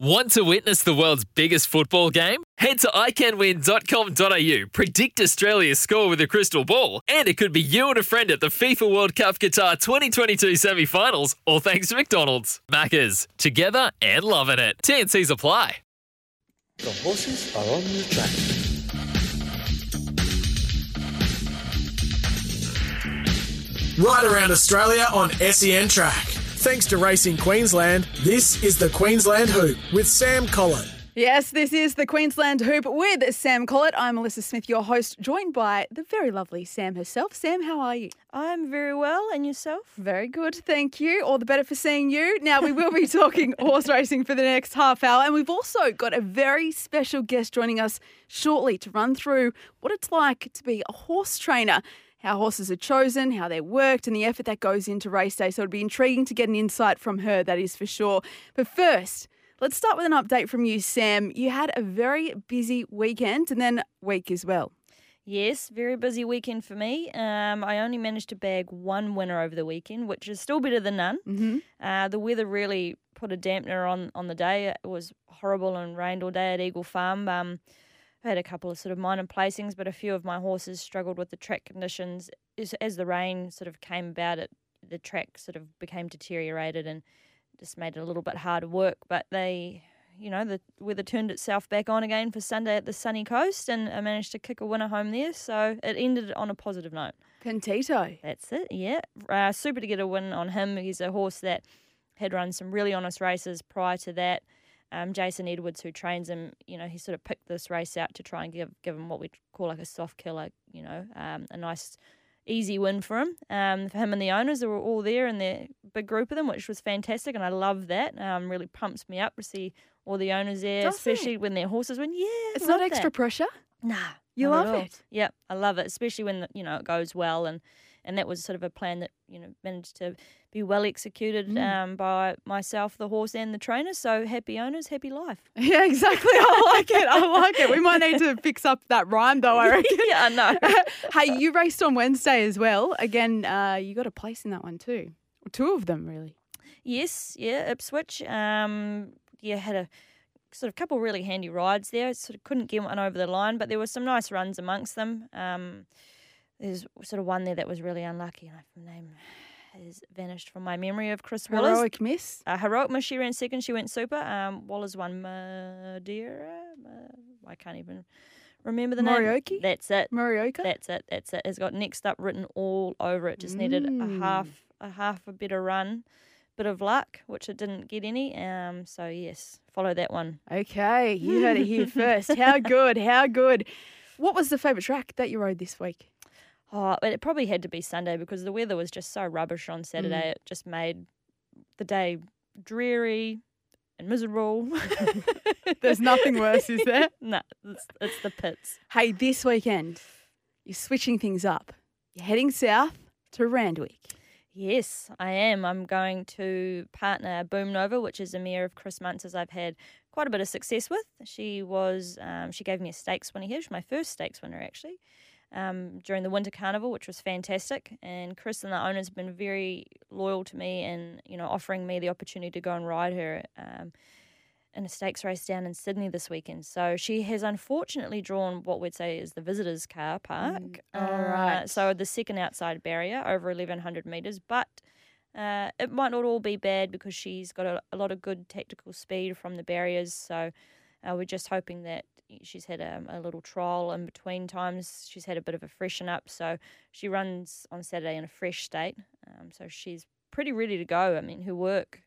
Want to witness the world's biggest football game? Head to iCanWin.com.au, predict Australia's score with a crystal ball, and it could be you and a friend at the FIFA World Cup Qatar 2022 semi finals, all thanks to McDonald's. Maccas, together and loving it. TNC's apply. The horses are on the track. Right around Australia on SEN Track. Thanks to Racing Queensland, this is the Queensland Hoop with Sam Collett. Yes, this is the Queensland Hoop with Sam Collett. I'm Melissa Smith, your host, joined by the very lovely Sam herself. Sam, how are you? I'm very well, and yourself? Very good, thank you. All the better for seeing you. Now, we will be talking horse racing for the next half hour, and we've also got a very special guest joining us shortly to run through what it's like to be a horse trainer how horses are chosen, how they're worked, and the effort that goes into race day. So it'd be intriguing to get an insight from her, that is for sure. But first, let's start with an update from you, Sam. You had a very busy weekend and then week as well. Yes, very busy weekend for me. Um, I only managed to bag one winner over the weekend, which is still better than none. Mm-hmm. Uh, the weather really put a dampener on, on the day. It was horrible and rained all day at Eagle Farm. Um, I had a couple of sort of minor placings, but a few of my horses struggled with the track conditions. As, as the rain sort of came about, it the track sort of became deteriorated and just made it a little bit harder work. But they, you know, the weather turned itself back on again for Sunday at the sunny coast, and I managed to kick a winner home there. So it ended on a positive note. Pentito. That's it. Yeah, uh, super to get a win on him. He's a horse that had run some really honest races prior to that. Um, Jason Edwards, who trains him, you know, he sort of picked this race out to try and give give him what we call like a soft killer, you know, um, a nice, easy win for him. Um, for him and the owners, they were all there in their big group of them, which was fantastic, and I love that. Um, really pumps me up to see all the owners there, Does especially it? when their horses win. Yeah, It's not extra that. pressure. Nah, You love it. Yep, I love it, especially when the, you know it goes well, and and that was sort of a plan that you know managed to be well executed Mm. um, by myself, the horse, and the trainer. So happy owners, happy life. Yeah, exactly. I like it. I like it. We might need to fix up that rhyme, though, I reckon. yeah, I know. hey, you raced on Wednesday as well. Again, uh, you got a place in that one too. Two of them, really. yes, yeah, Ipswich. Um, yeah, had a sort of couple really handy rides there. Sort of couldn't get one over the line, but there were some nice runs amongst them. Um, there's sort of one there that was really unlucky. and The name has vanished from my memory of Chris Wallace. Heroic miss. Uh, heroic Miss, she ran second. She went super. Um, Wallace won Madeira. Ma- I can't even remember the Morioki? name. That's it. Morioka. That's it. That's it. It's got next up written all over it. Just needed a Mm. half, a half a better run, bit of luck, which it didn't get any. Um, so yes, follow that one. Okay, you heard it here first. How good? How good? What was the favourite track that you rode this week? Oh, but it probably had to be Sunday because the weather was just so rubbish on Mm. Saturday. It just made the day dreary and miserable. There's nothing worse, is there? no, it's, it's the pits. Hey, this weekend, you're switching things up. You're heading south to Randwick. Yes, I am. I'm going to partner Boom Nova, which is a mare of Chris Munce's I've had quite a bit of success with. She was, um, she gave me a stakes winner here. She's my first stakes winner actually um, during the Winter Carnival, which was fantastic. And Chris and the owners have been very loyal to me and you know offering me the opportunity to go and ride her. Um, in a stakes race down in Sydney this weekend. So she has unfortunately drawn what we'd say is the visitors' car park. all Uh, right. So the second outside barrier over 1100 metres. But uh, it might not all be bad because she's got a, a lot of good tactical speed from the barriers. So uh, we're just hoping that she's had a, a little trial in between times. She's had a bit of a freshen up. So she runs on Saturday in a fresh state. Um, so she's pretty ready to go. I mean, her work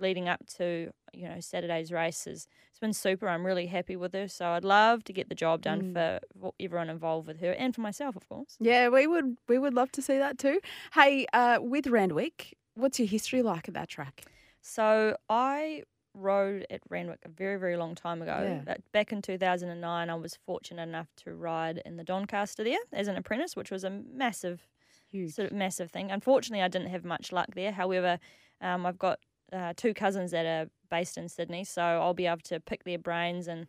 leading up to you know Saturday's races. It's been super. I'm really happy with her. So I'd love to get the job done Mm. for, for everyone involved with her and for myself, of course. Yeah, we would we would love to see that too. Hey, uh, with Randwick, what's your history like at that track? So I rode at Randwick a very, very long time ago. Yeah. But back in 2009, I was fortunate enough to ride in the Doncaster there as an apprentice, which was a massive, Huge. sort of massive thing. Unfortunately, I didn't have much luck there. However, um, I've got uh, two cousins that are based in Sydney, so I'll be able to pick their brains and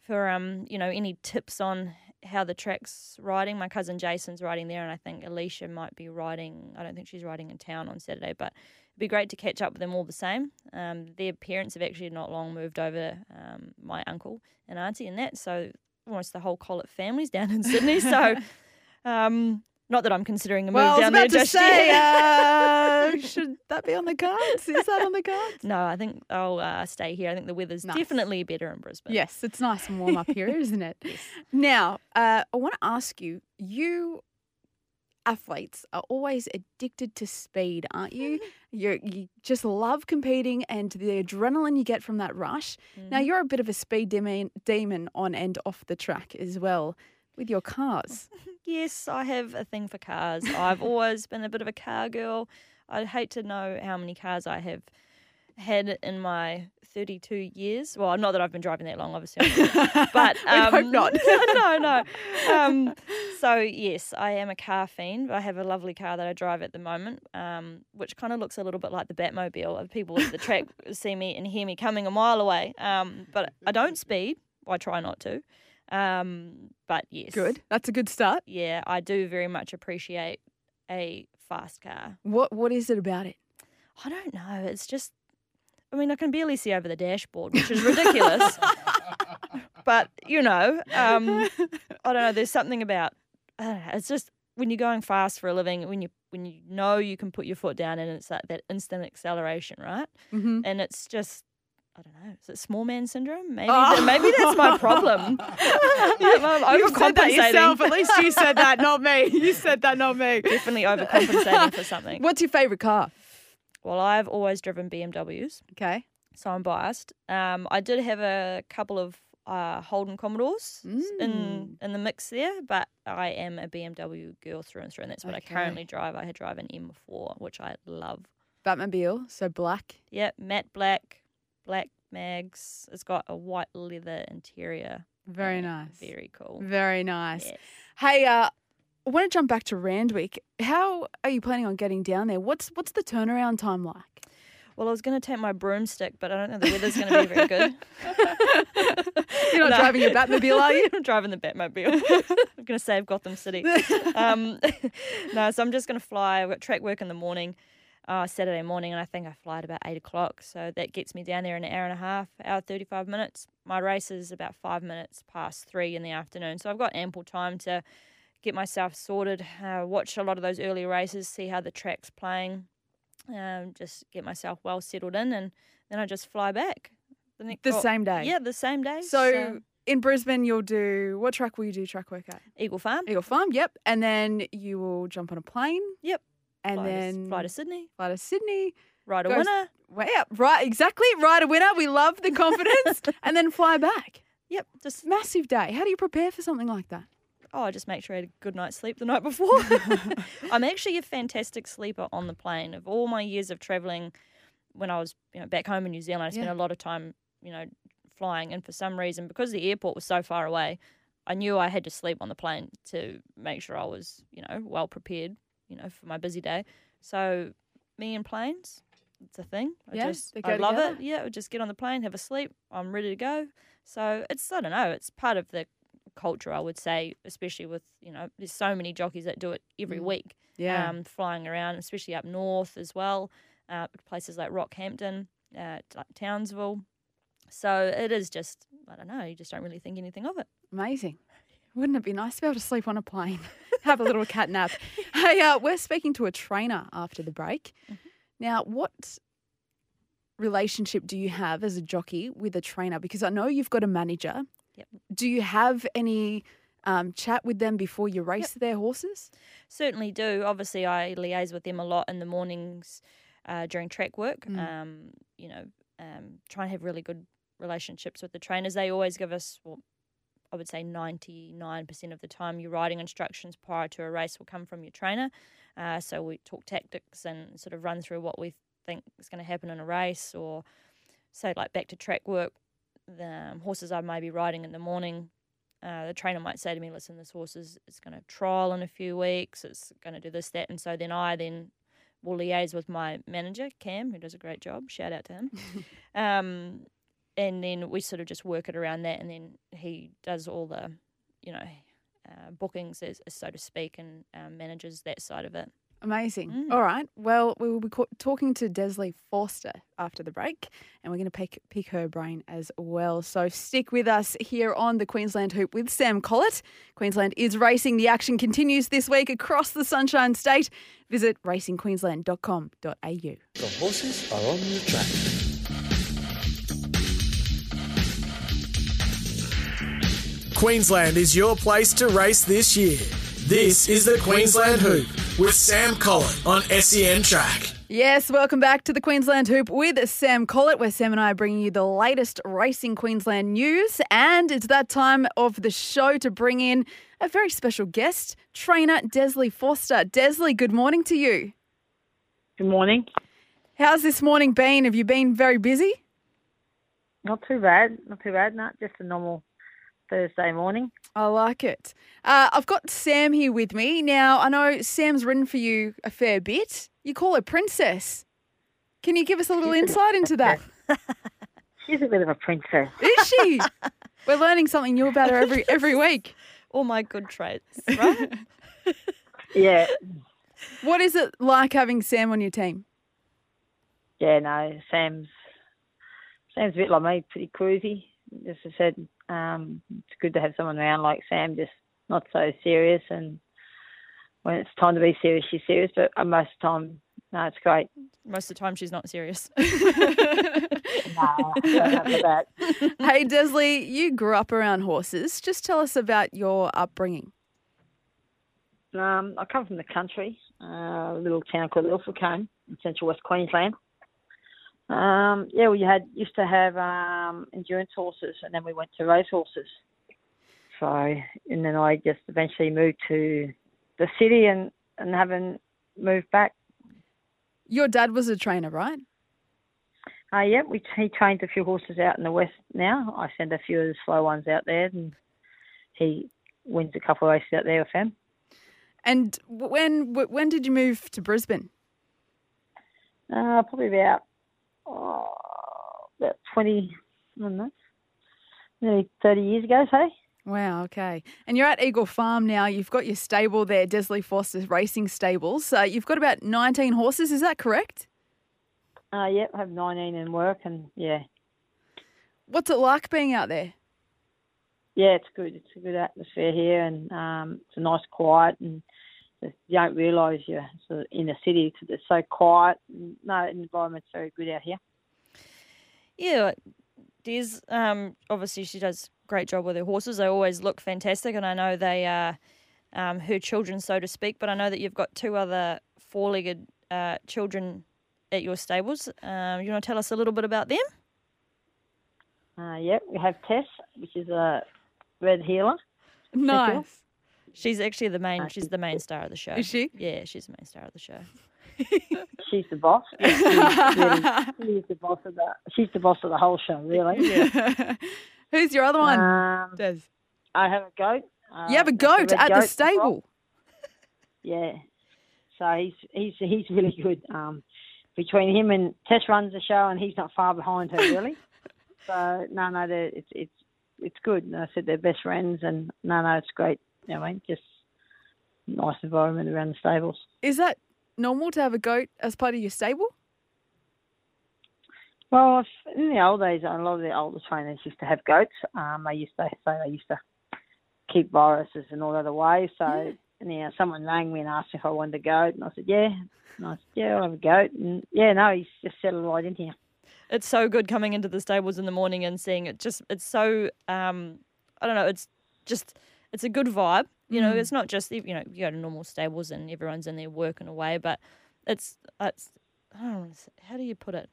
for um, you know, any tips on how the track's riding. My cousin Jason's riding there, and I think Alicia might be riding. I don't think she's riding in town on Saturday, but it'd be great to catch up with them all the same. Um, their parents have actually not long moved over. Um, my uncle and auntie and that, so almost the whole Collett family's down in Sydney. So, um, not that I'm considering a move well, I was down there just say, yet. uh, should that be on the cards? Is that on the cards? no, I think I'll uh, stay here. I think the weather's Nice. definitely better in Brisbane. Yes, it's nice and warm up here, isn't it? Yes. Now, uh, I want to ask you, you athletes are always addicted to speed, aren't you? you you just love competing and the adrenaline you get from that rush. Now, Mm-hmm. you're a bit of a speed demon, demon on and off the track as well with your cars. Yes, I have a thing for cars. I've always been a bit of a car girl. I'd hate to know how many cars I have had in my 32 years. Well, not that I've been driving that long, obviously, but We'd hope um, not. no, no. Um, so yes, I am a car fiend. I have a lovely car that I drive at the moment, um, which kind of looks a little bit like the Batmobile. People at the track see me and hear me coming a mile away. Um, but I don't speed. I try not to. Um, but yes, Good. That's a good start. yeah, I do very much appreciate a fast car. What What is it about it? I don't know. It's just, I mean, I can barely see over the dashboard, which is ridiculous. but you know, um, I don't know. There's something about know, it's just when you're going fast for a living, when you when you know you can put your foot down and it's like that instant acceleration, right? Mm-hmm. And it's just. I don't know. Is it small man syndrome? Maybe. Oh. th- maybe that's my problem. I'm You said that yourself. At least you said that, not me. You said that, not me. Definitely overcompensating for something. What's your favourite car? Well, I've always driven BMWs, Okay. so I'm biased. Um, I did have a couple of uh, Holden Commodores Mm. in in the mix there, but I am a BMW girl through and through, and that's what Okay. I currently drive. I had drive an M4, which I love. Batmobile, so black. Yep, matte black, black mags. It's got a white leather interior. Very nice. Very cool. Very nice. Yes. Hey, uh, I want to jump back to Randwick. How are you planning on getting down there? What's what's the turnaround time like? Well, I was going to take my broomstick, but I don't know the weather's going to be very good. You're not No. driving your Batmobile, are you? I'm driving the Batmobile. I'm going to save Gotham City. Um, no, so I'm just going to fly. I've got track work in the morning, uh, Saturday morning, and I think I fly at about eight o'clock. So that gets me down there in an hour and a half, hour 35 minutes. My race is about five minutes past three in the afternoon. So I've got ample time to get myself sorted, uh, watch a lot of those early races, see how the track's playing, um, just get myself well settled in, and then I just fly back. The, next, The oh, same day. Yeah, the same day. So in Brisbane, you'll do what track will you do track work at? Eagle Farm. Eagle Farm. Yep. And then you will jump on a plane. Yep. And fly to, then fly to Sydney, fly to Sydney. ride a Goes- winner. Wow. Right. Exactly. Ride a winner. We love the confidence. and then fly back. Yep, just Massive day. How do you prepare for something like that? Oh, I just make sure I had a good night's sleep the night before. I'm actually a fantastic sleeper on the plane. Of all my years of traveling, when I was you know back home in New Zealand, I spent Yeah. a lot of time you know flying, and for some reason, because the airport was so far away, I knew I had to sleep on the plane to make sure I was you know well prepared, you know, for my busy day. So me and planes, it's a thing. I Yeah, just I love together. it. Yeah, I would just get on the plane, have a sleep. I'm ready to go. So it's I don't know. It's part of the culture, I would say, especially with you know, there's so many jockeys that do it every Mm. week. Yeah. Um, flying around, especially up north as well, uh, places like Rockhampton, uh, like Townsville. So it is just I don't know. You just don't really think anything of it. Amazing. Wouldn't it be nice to be able to sleep on a plane? Have a little cat nap. Hey, uh, we're speaking to a trainer after the break. Mm-hmm. Now, what relationship do you have as a jockey with a trainer? Because I know you've got a manager. Yep. Do you have any um, chat with them before you race their horses? Certainly do. Obviously, I liaise with them a lot in the mornings uh, during track work. Mm. Um, you know, um, try and have really good relationships with the trainers. They always give us, well, I would say 99% of the time, your riding instructions prior to a race will come from your trainer. Uh, so we talk tactics and sort of run through what we think is going to happen in a race or say like back to track work, the um, horses I may be riding in the morning, uh, the trainer might say to me, "Listen, this horse is, is going to trial in a few weeks. It's going to do this, that," and so then I then will liaise with my manager Cam, who does a great job. Shout out to him. um, and then we sort of just work it around that, and then he does all the, you know, uh, bookings, as, so to speak, and um, manages that side of it. Amazing. Mm. All right. Well, we will be co- talking to Desley Forster after the break, and we're going to pick, pick her brain as well. So stick with us here on the Queensland Hoop with Sam Collett. Queensland is racing. The action continues this week across the Sunshine State. Visit racingqueensland.com.au. The horses are on the track. Queensland is your place to race this year. This is the Queensland Hoop with Sam Collett on SEN Track. Yes, welcome back to the Queensland Hoop with Sam Collett, where Sam and I are bringing you the latest Racing Queensland news. And it's that time of the show to bring in a very special guest, trainer Desley Forster. Desley, good morning to you. Good morning. How's this morning been? Have you been very busy? Not too bad. Not too bad. Not just a normal Thursday morning. I like it. Uh, I've got Sam here with me. Now, I know Sam's ridden for you a fair bit. You call her Princess. Can you give us a little insight into that? She's a bit of a princess. Is she? We're learning something new about her every every week. All my good traits, right? Yeah. What is it like having Sam on your team? Yeah, no, Sam's Sam's a bit like me, pretty cruisy. As I said, um, it's good to have someone around like Sam, just not so serious. And when it's time to be serious, she's serious. But uh, most of the time, no, it's great. Most of the time, she's not serious. No, don't know about that. Hey, Desley, you grew up around horses. Just tell us about your upbringing. Um, I come from the country, uh, a little town called Ilfracombe in central West Queensland. Um, yeah, we had used to have um, endurance horses, and then we went to race horses. So, and then I just eventually moved to the city, and and haven't moved back. Your dad was a trainer, right? Uh, yeah, we he trains a few horses out in the west now. I send a few of the slow ones out there, and he wins a couple of races out there with him. And when when did you move to Brisbane? Uh, probably about oh, about twenty, I don't know, nearly thirty years ago. Say. Wow, okay. And you're at Eagle Farm now. You've got your stable there, Desley Forster's Racing Stables. So you've got about 19 horses, is that correct? Uh, yep, I have nineteen in work, and yeah, What's it like being out there? yeah, it's good. It's a good atmosphere here, and um, it's a nice quiet, and you don't realise you're sort of in the city because it's so quiet. No, the environment's very good out here. Yeah, Des, um, obviously she does a great job with her horses. They always look fantastic, and I know they are um, her children, so to speak. But I know that you've got two other four-legged uh, children at your stables. Um, you want to tell us a little bit about them? Uh, yep, we have Tess, which is a red heeler. Nice. She's actually the main. Uh, She's the main star of the show. Is she? Yeah, she's the main star of the show. She's the boss. She's, really, she's the boss of the. She's the boss of the whole show, really. Who's your other one, Um, Des? I have a goat. Uh, You have a that's goat red at the goat as well. stable. Yeah. So he's he's he's really good. Um, between him and Tess runs the show, and he's not far behind her really. so no, no, it's it's it's good. And I said they're best friends, and no, no, it's great. You know, what I mean, just nice environment around the stables. Is that normal to have a goat as part of your stable? Well, if- in the old days, a lot of the older trainers used to have goats. Um, they used to say they used to keep viruses and all that away. So, and, you know, someone rang me and asked if I wanted a goat, and I said, yeah. And I said, yeah, I'll have a goat. And yeah, no, he's just settled right in here. It's so good coming into the stables in the morning and seeing it. Just it's so um, I don't know. It's just it's a good vibe. You know, it's not just you know you go to normal stables and everyone's in there working away, but it's it's I don't know, how do you put it?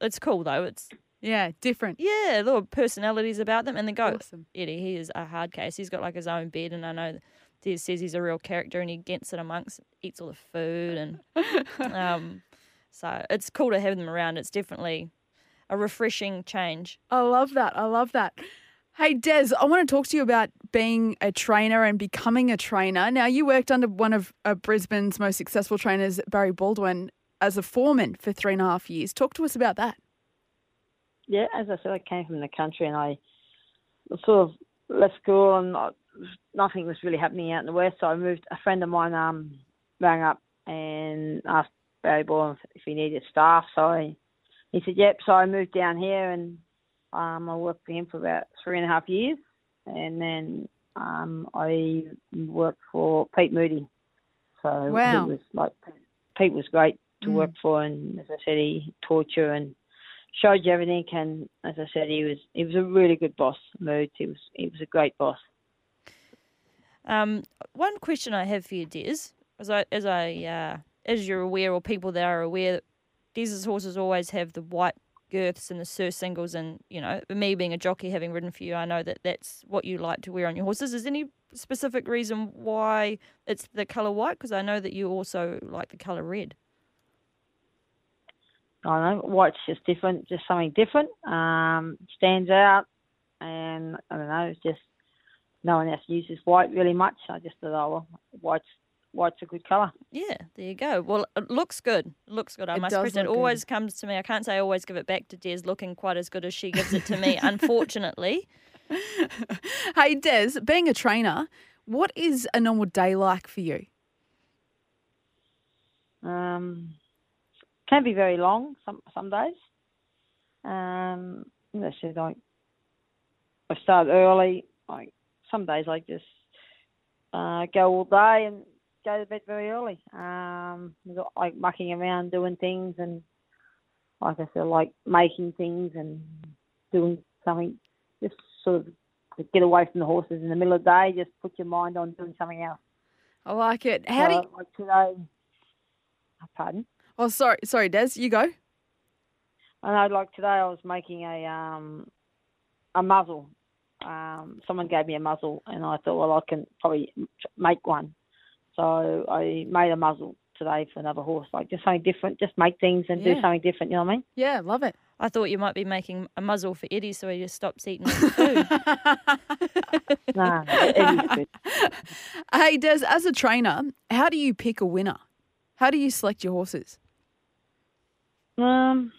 It's cool though. It's Yeah, different. yeah, little personalities about them. And the goat Awesome. Eddie, he is a hard case. He's got like his own bed, and I know Des says he's a real character, and he gets it amongst, eats all the food, and um, so it's cool to have them around. It's definitely a refreshing change. I love that. I love that. Hey, Des, I want to talk to you about being a trainer and becoming a trainer. Now, you worked under one of uh, Brisbane's most successful trainers, Barry Baldwin, as a foreman for three and a half years. Talk to us about that. Yeah, as I said, I came from the country and I sort of left school and nothing was really happening out in the west. So I moved. A friend of mine um rang up and asked Barry Baldwin if he needed staff. So I, he said, "Yep." So I moved down here and um, I worked for him for about three and a half years, and then um, I worked for Pete Moody. So Wow. he was like Pete was great to Mm. work for, and as I said, he taught you and showed you everything. And as I said, he was he was a really good boss. Mood. He was he was a great boss. Um, one question I have for you, Des, as I as I uh, as you're aware, or people that are aware, Des's horses always have the white girths and the surcingles, and you know, me being a jockey, having ridden for you, I know that that's what you like to wear on your horses. Is any specific reason why it's the color white? Because I know that you also like the color red. I don't know, white's just different, just something different. Um, stands out, and I don't know, it's just no one else uses white really much. I just thought, oh, well, white's white's a good colour. Yeah, there you go. Well, it looks good. It looks good. I It must does present. It look good. always comes to me. I can't say I always give it back to Des looking quite as good as she gives it to me, unfortunately. Hey, Des, being a trainer, what is a normal day like for you? Um, can be very long some some days. Um, as I said, like I start early. Like some days, I just uh, go all day and go to bed very early. Um, like mucking around, doing things, and like I said, like making things and doing something. Just sort of get away from the horses in the middle of the day. Just put your mind on doing something else. I like it. How do you, like today? Pardon. Oh, sorry, sorry, Des, you go. I know, like today, I was making a um a muzzle. Um, someone gave me a muzzle, and I thought, well, I can probably make one. So I made a muzzle today for another horse, like just something different. Just make things and Yeah. do something different. You know what I mean? Yeah, love it. I thought you might be making a muzzle for Eddie so he just stops eating all the food. No, it is good. hey, Des, as a trainer, how do you pick a winner? How do you select your horses? Um,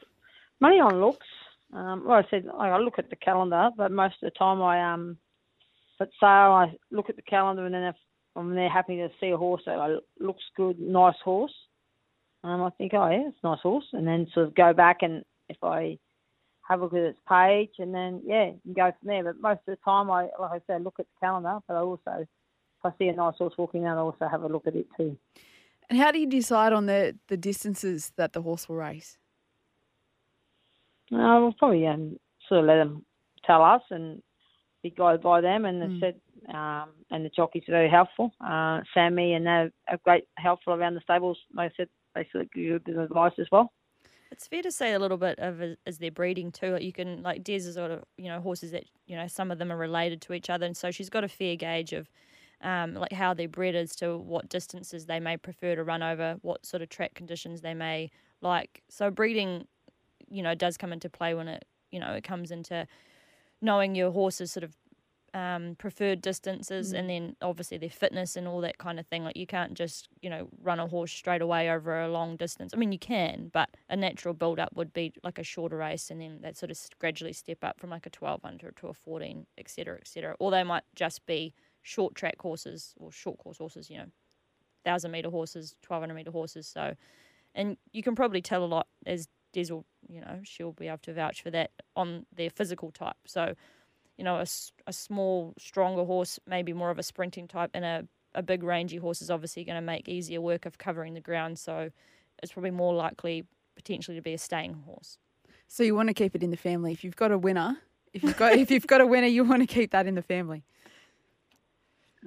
money on looks. Um, well, I said I look at the calendar, but most of the time I um, at sale I look at the calendar and then if I'm there happy to see a horse that looks good, nice horse, um, I think oh yeah, it's a nice horse, and then sort of go back and if I have a look at its page and then yeah, and go from there. But most of the time I like I said look at the calendar, but I also if I see a nice horse walking out, I also have a look at it too. And how do you decide on the, the distances that the horse will race? No, we'll probably um, sort of let them tell us and be guided by them. And Mm. they said, um, and the jockeys are very helpful. Uh, Sammy and they're are great helpful around the stables. Like I said, they sort of give you good advice as well. It's fair to say a little bit of as- as their breeding too. Like you can like Des is sort of you know horses that you know some of them are related to each other, and so she's got a fair gauge of um, like how they're bred as to what distances they may prefer to run over, what sort of track conditions they may like. So breeding, you know, does come into play when it you know it comes into knowing your horse's sort of um, preferred distances and then obviously their fitness and all that kind of thing. Like you can't just, you know, run a horse straight away over a long distance. I mean, you can, but a natural build up would be like a shorter race and then that sort of gradually step up from like a 1200 to a 14, et cetera, et cetera. Or they might just be short track horses or short course horses, you know, 1000 meter horses, 1200 meter horses. So, and you can probably tell a lot as Des will, you know, she'll be able to vouch for that on their physical type. So, you know, a, a small, stronger horse, maybe more of a sprinting type, and a, a big, rangy horse is obviously going to make easier work of covering the ground. So it's probably more likely potentially to be a staying horse. So you want to keep it in the family. If you've got a winner, if you've got if you've got a winner, you want to keep that in the family.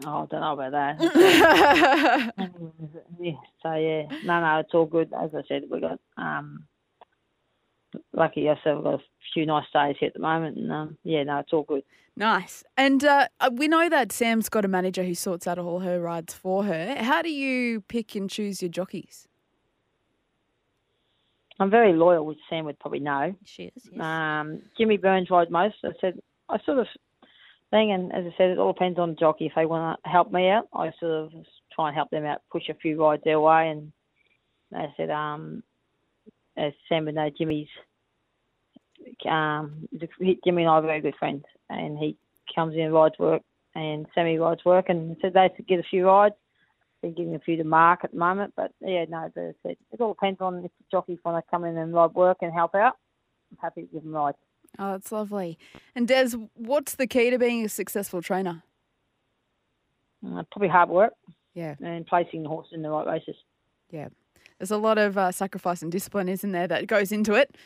Oh, I don't know about that. yeah, so yeah, no, no, it's all good. As I said, we got um, lucky I said we've got a few nice days here at the moment, and um, yeah, no, it's all good. nice. And uh, we know that Sam's got a manager who sorts out all her rides for her. How do you pick and choose your jockeys? I'm very loyal, which Sam would probably know. She is. Yes. Um, Jimmy Burns rides most. I said I sort of thing, and as I said, it all depends on the jockey. If they want to help me out, I sort of try and help them out, push a few rides their way. And as I said, um, as Sam would know, Jimmy's um, Jimmy and I are very good friends, and he comes in and rides work, and Sammy rides work, and so they get a few rides. Been giving a few to Mark at the moment, but yeah, no, as I said, it all depends on if the jockeys want to come in and ride work and help out. I'm happy to give them rides. Oh, that's lovely. And Des, what's the key to being a successful trainer? Uh, probably hard work. Yeah. And placing the horse in the right races. Yeah. There's a lot of uh, sacrifice and discipline, isn't there, that goes into it?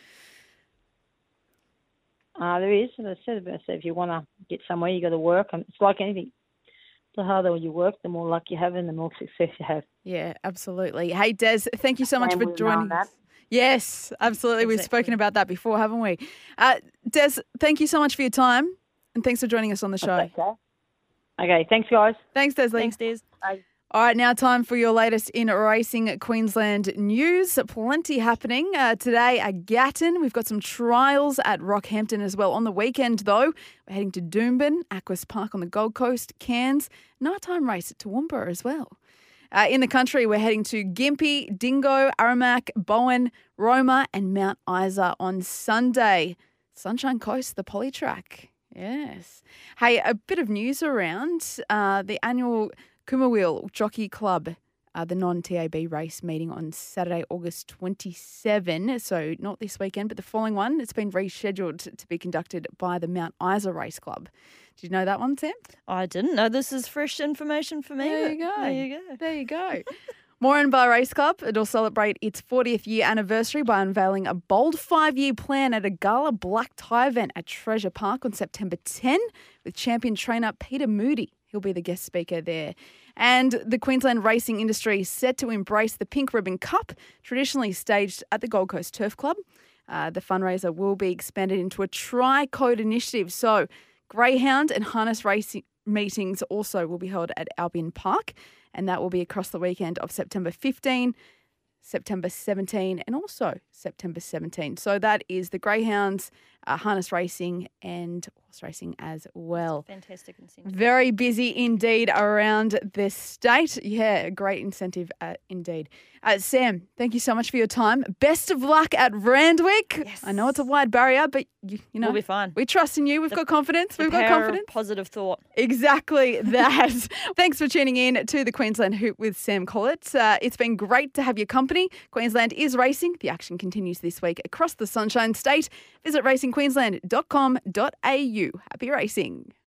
Uh, there is. As I said, I said if you want to get somewhere, you got to work. And it's like anything. The harder you work, the more luck you have and the more success you have. Yeah, absolutely. Hey, Des, thank you so much And for joining us. Yes, absolutely. We've spoken about that before, haven't we? Uh, Des, thank you so much for your time and thanks for joining us on the show. Okay. Okay. Tthanks, guys. Thanks, Desley. Thanks, Des. All right, now time for your latest in racing Queensland news. Plenty happening uh, today at Gatton. We've got some trials at Rockhampton as well. On the weekend, though, we're heading to Doomben, Aquis Park on the Gold Coast, Cairns, nighttime race at Toowoomba as well. Uh, in the country, we're heading to Gympie, Dingo, Aramac, Bowen, Roma, and Mount Isa on Sunday. Sunshine Coast, the Polytrack. Yes. Hey, a bit of news around uh, the annual Kumawil Jockey Club, uh, the non TAB race meeting on Saturday, August 27. So, not this weekend, but the following one. It's been rescheduled to be conducted by the Mount Isa Race Club. Did you know that one, Sam? I didn't know this is fresh information for me. There you go. There you go. There you go. Moranbah Race Club, it'll celebrate its 40th year anniversary by unveiling a bold five year plan at a gala black tie event at Treasure Park on September 10 with champion trainer Peter Moody. He'll be the guest speaker there. And the Queensland racing industry is set to embrace the Pink Ribbon Cup, traditionally staged at the Gold Coast Turf Club. Uh, the fundraiser will be expanded into a tri code initiative. So, Greyhound and harness racing meetings also will be held at Albion Park, and that will be across the weekend of September 15, September 17, and also September 17. So that is the Greyhounds, uh, harness racing, and horse racing as well. Fantastic incentive. Very busy indeed around the state. Yeah, great incentive uh, indeed. Uh, Sam, thank you so much for your time. Best of luck at Randwick. Yes. I know it's a wide barrier, but you, you know We'll be fine. We trust in you. We've got confidence. We've got confidence. Positive thought. Exactly that. Thanks for tuning in to the Queensland Hoop with Sam Collett. Uh, it's been great to have your company. Queensland is racing. The action continues this week across the Sunshine State. Visit racingqueensland.com.au. Happy racing.